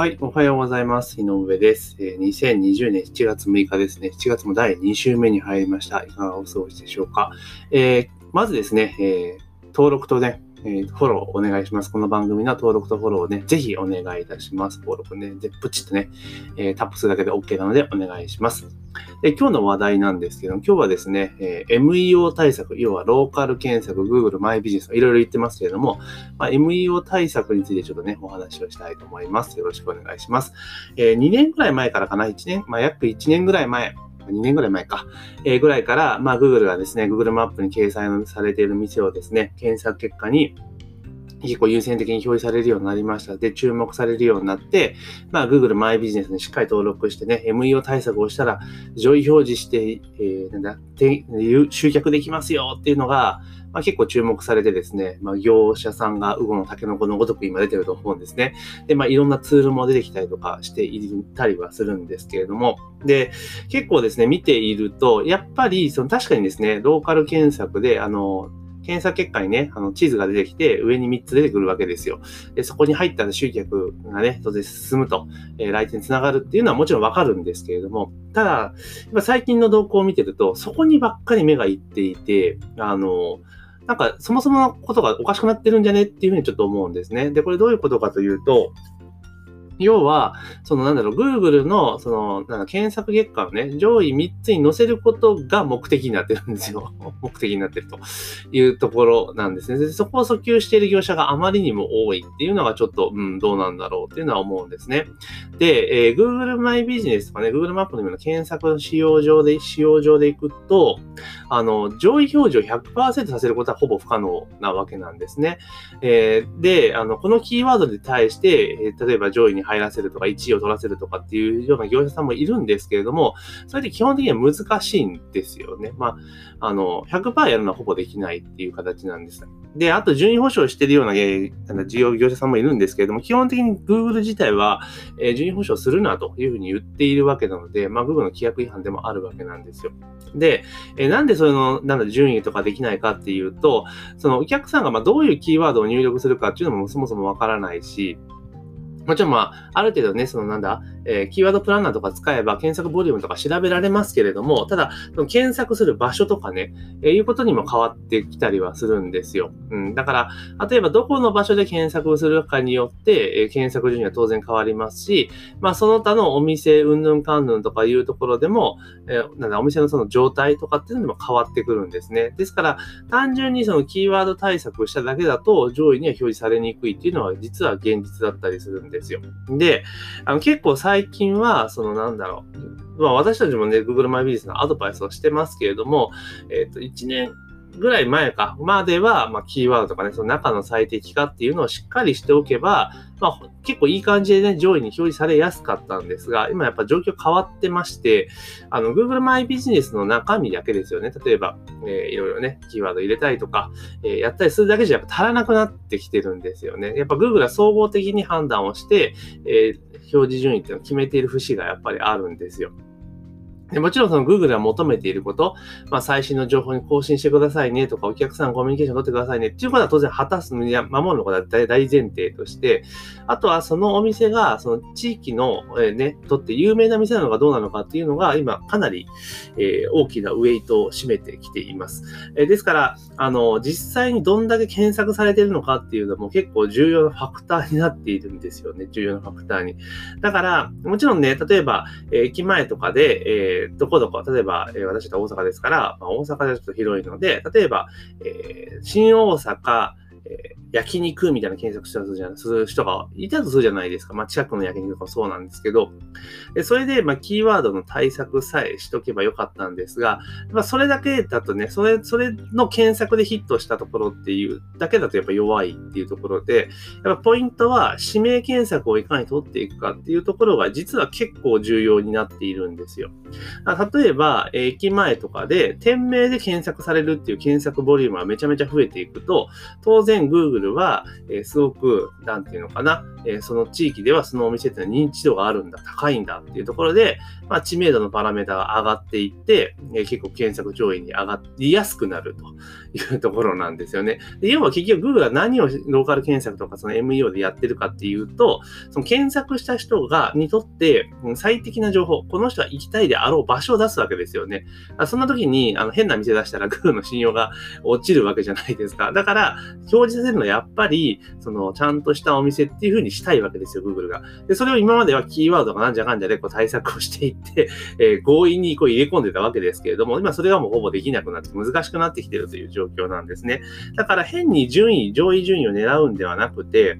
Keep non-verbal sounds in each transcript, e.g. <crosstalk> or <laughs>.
はい、おはようございます。井上です。えー、2020年7月6日ですね。7月も第2週目に入りました。いかがお過ごしでしょうか。えー、まずですね、えー、登録とね、えー、フォローお願いします。この番組の登録とフォローをね、ぜひお願いいたします。登録ね、で、プチッとね、えー、タップするだけで OK なのでお願いします。で、今日の話題なんですけど、今日はですね、えー、MEO 対策、要はローカル検索、Google マイビジネス、いろいろ言ってますけれども、まあ、MEO 対策についてちょっとね、お話をしたいと思います。よろしくお願いします。えー、2年ぐらい前からかな、1年、まあ、約1年ぐらい前、2年ぐらい前か、えー、ぐらいから、まあ、Google がですね、Google マップに掲載されている店をですね、検索結果に結構優先的に表示されるようになりました。で、注目されるようになって、まあ、Google マイビジネスにしっかり登録してね、MEO 対策をしたら、上位表示して、えー、なんだ、集客できますよっていうのが、まあ、結構注目されてですね、まあ、業者さんがウゴのタケノコのごとく今出てると思うんですね。で、まあ、いろんなツールも出てきたりとかしていたりはするんですけれども、で、結構ですね、見ていると、やっぱり、その確かにですね、ローカル検索で、あの、検査結果にね、あの地図が出てきて、上に3つ出てくるわけですよ。で、そこに入ったら集客がね、当然進むと、えー、来店につながるっていうのはもちろんわかるんですけれども、ただ、今最近の動向を見てると、そこにばっかり目がいっていて、あの、なんか、そもそものことがおかしくなってるんじゃねっていうふうにちょっと思うんですね。で、これどういうことかというと、要は、そのなんだろう、Google の、その、なんか検索結果をね、上位3つに載せることが目的になってるんですよ。<laughs> 目的になってるというところなんですね。そこを訴求している業者があまりにも多いっていうのがちょっと、うん、どうなんだろうっていうのは思うんですね。で、えー、Google マイビジネスとかね、Google マップのような検索の使用上で、使用上でいくと、あの、上位表示を100%させることはほぼ不可能なわけなんですね。えー、で、あの、このキーワードに対して、えー、例えば上位に入らせるとか、1位を取らせるとかっていうような業者さんもいるんですけれども、それで基本的には難しいんですよね。まあ、あの、100%やるのはほぼできないっていう形なんです。で、あと順位保証してるような、えー、事業業者さんもいるんですけれども、基本的に Google 自体は、えー、順位保証するなというふうに言っているわけなので、まあ、Google の規約違反でもあるわけなんですよ。で、えー、なんでその、なんだ、順位とかできないかっていうと、そのお客さんがまどういうキーワードを入力するかっていうのもそもそもわからないし、もちろんまあ、ある程度ね、そのなんだ、えー、キーワードプランナーとか使えば検索ボリュームとか調べられますけれども、ただ、その検索する場所とかね、えー、いうことにも変わってきたりはするんですよ。うん、だから、例えばどこの場所で検索するかによって、えー、検索順位は当然変わりますし、まあ、その他のお店、うんぬんかんぬんとかいうところでも、えー、なんだ、お店のその状態とかっていうのも変わってくるんですね。ですから、単純にそのキーワード対策しただけだと、上位には表示されにくいっていうのは実は現実だったりするんですですよ。で、あの結構最近は、そのなんだろう、まあ私たちもね、Google マイビジネスのアドバイスをしてますけれども、えっ、ー、と、1年ぐらい前か、までは、まあ、キーワードとかね、その中の最適化っていうのをしっかりしておけば、まあ、結構いい感じでね、上位に表示されやすかったんですが、今やっぱ状況変わってまして、あの、Google マイビジネスの中身だけですよね。例えば、えー、いろいろね、キーワード入れたりとか、えー、やったりするだけじゃやっぱ足らなくなってきてるんですよね。やっぱ Google は総合的に判断をして、えー、表示順位っていうのを決めている節がやっぱりあるんですよ。でもちろんその Google が求めていること、まあ、最新の情報に更新してくださいねとか、お客さんコミュニケーション取ってくださいねっていうことは当然果たすのに守るのことは大前提として、あとはそのお店がその地域の、えね、とって有名な店なのかどうなのかっていうのが今かなり、えー、大きなウェイトを占めてきています。えー、ですから、あの、実際にどんだけ検索されているのかっていうのも結構重要なファクターになっているんですよね。重要なファクターに。だから、もちろんね、例えば、えー、駅前とかで、えーえー、どこどこ、例えば、えー、私は大阪ですから、まあ、大阪ではちょっと広いので、例えば、えー、新大阪、えー、焼肉みたいな検索したじゃする人がいたとするじゃないですか。まあ、近くの焼肉とかもそうなんですけど、でそれで、まあ、キーワードの対策さえしとけばよかったんですが、まあ、それだけだとね、それ、それの検索でヒットしたところっていうだけだとやっぱ弱いっていうところで、やっぱポイントは指名検索をいかに取っていくかっていうところが実は結構重要になっているんですよ。例えば、駅前とかで店名で検索されるっていう検索ボリュームがめちゃめちゃ増えていくと、当然 Google Google は、え、すごく、なんていうのかな、え、その地域ではそのお店ってのは認知度があるんだ、高いんだっていうところで、まあ、知名度のパラメータが上がっていって、え、結構検索上位に上がりやすくなるというところなんですよね。で要は結局 Google が何をローカル検索とかその MEO でやってるかっていうと、その検索した人が、にとって最適な情報、この人は行きたいであろう場所を出すわけですよね。そんな時にあの変な店出したら Google の信用が落ちるわけじゃないですか。だから、表示させるのはやっぱり、その、ちゃんとしたお店っていう風にしたいわけですよ、Google が。で、それを今まではキーワードがなんじゃかんじゃでこう対策をしていって、えー、強引にこう入れ込んでたわけですけれども、今それがもうほぼできなくなって難しくなってきてるという状況なんですね。だから変に順位、上位順位を狙うんではなくて、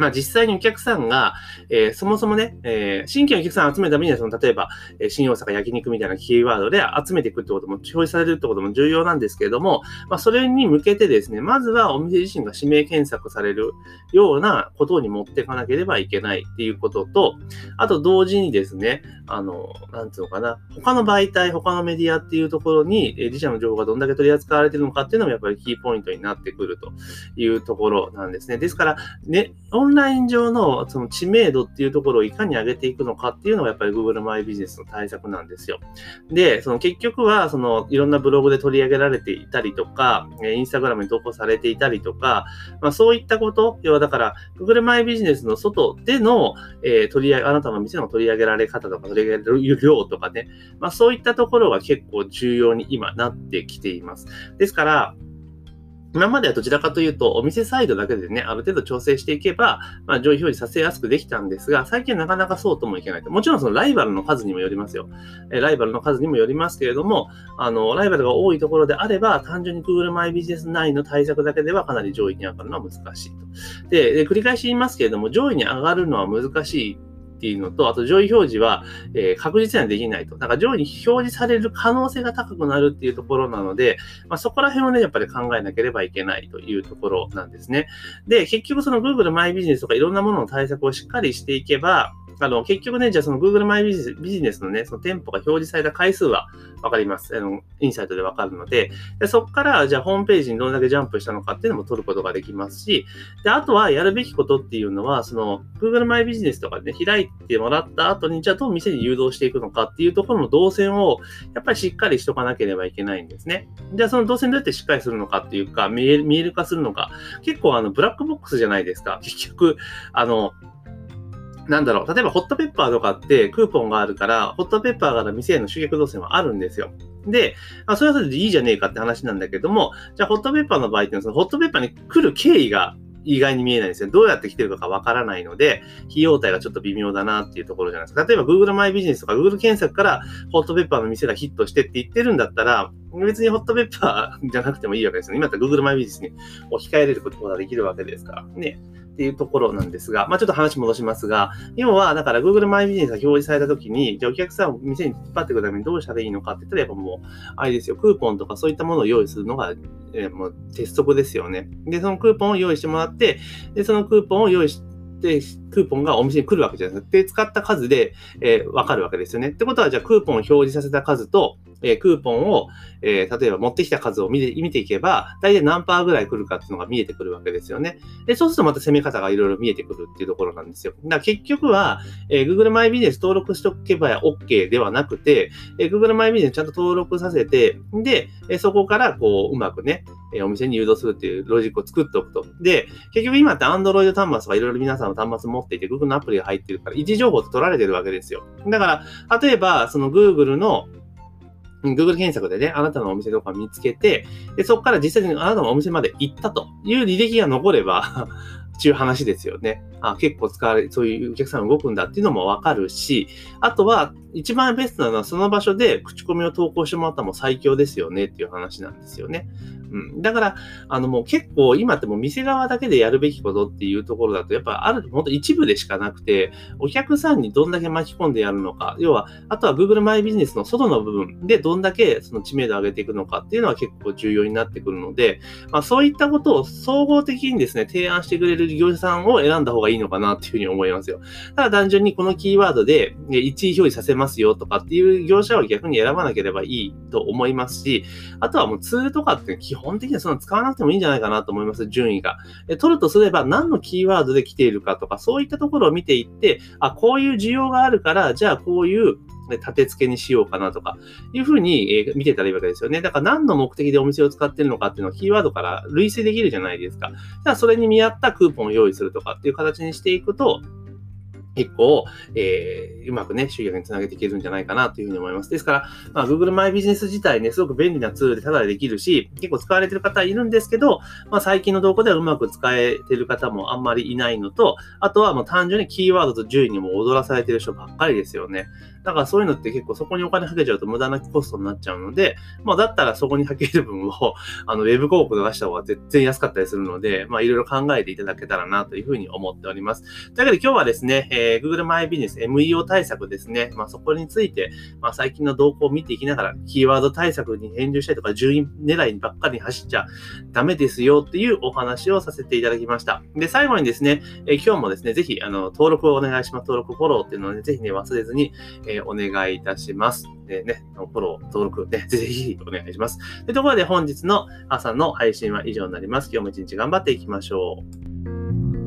まあ実際にお客さんが、えー、そもそもね、えー、新規のお客さんを集めるためには、その、例えば、えー、新大阪焼肉みたいなキーワードで集めていくってことも、表示されるってことも重要なんですけれども、まあそれに向けてですね、まずはお店自身が指名検索されるようなことに持っていかなければいけないっていうことと、あと同時にですね、あの、なんつうのかな、他の媒体、他のメディアっていうところに、え自社の情報がどんだけ取り扱われてるのかっていうのもやっぱりキーポイントになってくるというところなんですね。ですから、ね、オンンライン上のその知名度っていうところをいかに上げていくのかっていうのがやっぱり Google マイビジネスの対策なんですよ。で、その結局は、そのいろんなブログで取り上げられていたりとか、インスタグラムに投稿されていたりとか、まあそういったこと、要はだから Google マイビジネスの外での、えー、取り上げ、あなたの店の取り上げられ方とか取り上げる量とかね、まあそういったところが結構重要に今なってきています。ですから、今まではどちらかというと、お店サイドだけでね、ある程度調整していけば、まあ、上位表示させやすくできたんですが、最近はなかなかそうともいけないと。もちろんそのライバルの数にもよりますよ。えライバルの数にもよりますけれども、あの、ライバルが多いところであれば、単純に Google マイビジネス内の対策だけではかなり上位に上がるのは難しいと。で、で繰り返し言いますけれども、上位に上がるのは難しいっていうのと、あと上位表示は、えー、確実にはできないと。だから上位に表示される可能性が高くなるっていうところなので、まあ、そこら辺をね、やっぱり考えなければいけないというところなんですね。で、結局その Google マイビジネスとかいろんなものの対策をしっかりしていけば、あの、結局ね、じゃあその Google マイビジネスのね、その店舗が表示された回数はわかります。あの、インサイトでわかるので、でそこから、じゃあホームページにどれだけジャンプしたのかっていうのも取ることができますし、で、あとはやるべきことっていうのは、その Google マイビジネスとかでね、開いてもらった後に、じゃあどう店に誘導していくのかっていうところの動線を、やっぱりしっかりしとかなければいけないんですね。じゃあその動線どうやってしっかりするのかっていうか、見える見える化するのか、結構あの、ブラックボックスじゃないですか。結局、あの、なんだろう、例えばホットペッパーとかってクーポンがあるから、ホットペッパーから店への集客動線はあるんですよ。で、あそれはそれでいいじゃねえかって話なんだけども、じゃあホットペッパーの場合ってそのホットペッパーに来る経緯が意外に見えないんですよ。どうやって来てるかがわからないので、費用対がちょっと微妙だなっていうところじゃないですか。例えば Google マイビジネスとか Google 検索からホットペッパーの店がヒットしてって言ってるんだったら、別にホットペッパーじゃなくてもいいわけですよね。今だったら Google マイビジネスに置き換えれることができるわけですから。ね。っていうところなんですが、まあちょっと話戻しますが、要は、だから Google マイビジネスが表示されたときに、じゃあお客さんを店に引っ張っていくためにどうしたらいいのかって言ったら、やっぱもう、あれですよ、クーポンとかそういったものを用意するのが、えー、もう鉄則ですよね。で、そのクーポンを用意してもらって、で、そのクーポンを用意して、クーポンがお店に来るわけじゃないですか。で、使った数で、えー、わかるわけですよね。ってことは、じゃあクーポンを表示させた数と、え、クーポンを、え、例えば持ってきた数を見て見ていけば、大体何パーぐらい来るかっていうのが見えてくるわけですよね。で、そうするとまた攻め方がいろいろ見えてくるっていうところなんですよ。だから結局は、えー、Google マイビジネス登録しておけば OK ではなくて、えー、Google マイビジネスちゃんと登録させて、で、え、そこからこう、うまくね、えお店に誘導するっていうロジックを作っておくと。で、結局今って Android 端末とかいろいろ皆さんの端末持っていて、Google のアプリが入ってるから、位置情報って取られてるわけですよ。だから、例えば、その Google の Google 検索でね、あなたのお店とか見つけて、でそこから実際にあなたのお店まで行ったという履歴が残れば <laughs> ちゅう話ですよね。あ結構使われ、そういうお客さん動くんだっていうのもわかるし、あとは、一番ベストなのはその場所で口コミを投稿してもらったらもう最強ですよねっていう話なんですよね。うん。だから、あのもう結構今ってもう店側だけでやるべきことっていうところだと、やっぱある、ほんと一部でしかなくて、お客さんにどんだけ巻き込んでやるのか、要は、あとは Google マイビジネスの外の部分でどんだけその知名度を上げていくのかっていうのは結構重要になってくるので、まあそういったことを総合的にですね、提案してくれる業者さんを選んだ方がいいのかなっていうふうに思いますよ。ただ単純にこのキーワードで1位表示させますよとかっていう業者を逆に選ばなければいいと思いますし、あとはもうツールとかって基本的にはその使わなくてもいいんじゃないかなと思います、順位が。取るとすれば何のキーワードで来ているかとか、そういったところを見ていって、あ、こういう需要があるから、じゃあこういう立て付けにしようかなとか、いうふうに、え見てたらいいわけですよね。だから何の目的でお店を使ってるのかっていうのをキーワードから類推できるじゃないですか。じゃあそれに見合ったクーポンを用意するとかっていう形にしていくと、結構、えー、うまくね、収益につなげていけるんじゃないかなというふうに思います。ですから、まあ、Google マイビジネス自体ね、すごく便利なツールでただでできるし、結構使われてる方いるんですけど、まあ、最近の動向ではうまく使えてる方もあんまりいないのと、あとはもう単純にキーワードと順位にも踊らされてる人ばっかりですよね。だからそういうのって結構そこにお金かけちゃうと無駄なコストになっちゃうので、まあだったらそこにかける分を、あの、ウェブ広告で出した方が全然安かったりするので、まあいろいろ考えていただけたらなというふうに思っております。というわけで今日はですね、えー、Google マイビジネス MEO 対策ですね、まあそこについて、まあ最近の動向を見ていきながら、キーワード対策に返事したりとか、順位狙いばっかりに走っちゃダメですよっていうお話をさせていただきました。で、最後にですね、えー、今日もですね、ぜひ、あの、登録をお願いします。登録フォローっていうのをね、ぜひね、忘れずに、えー、お願いいたします。でね、フォロー、登録ね、ぜひお願いします。というところで本日の朝の配信は以上になります。今日も一日頑張っていきましょう。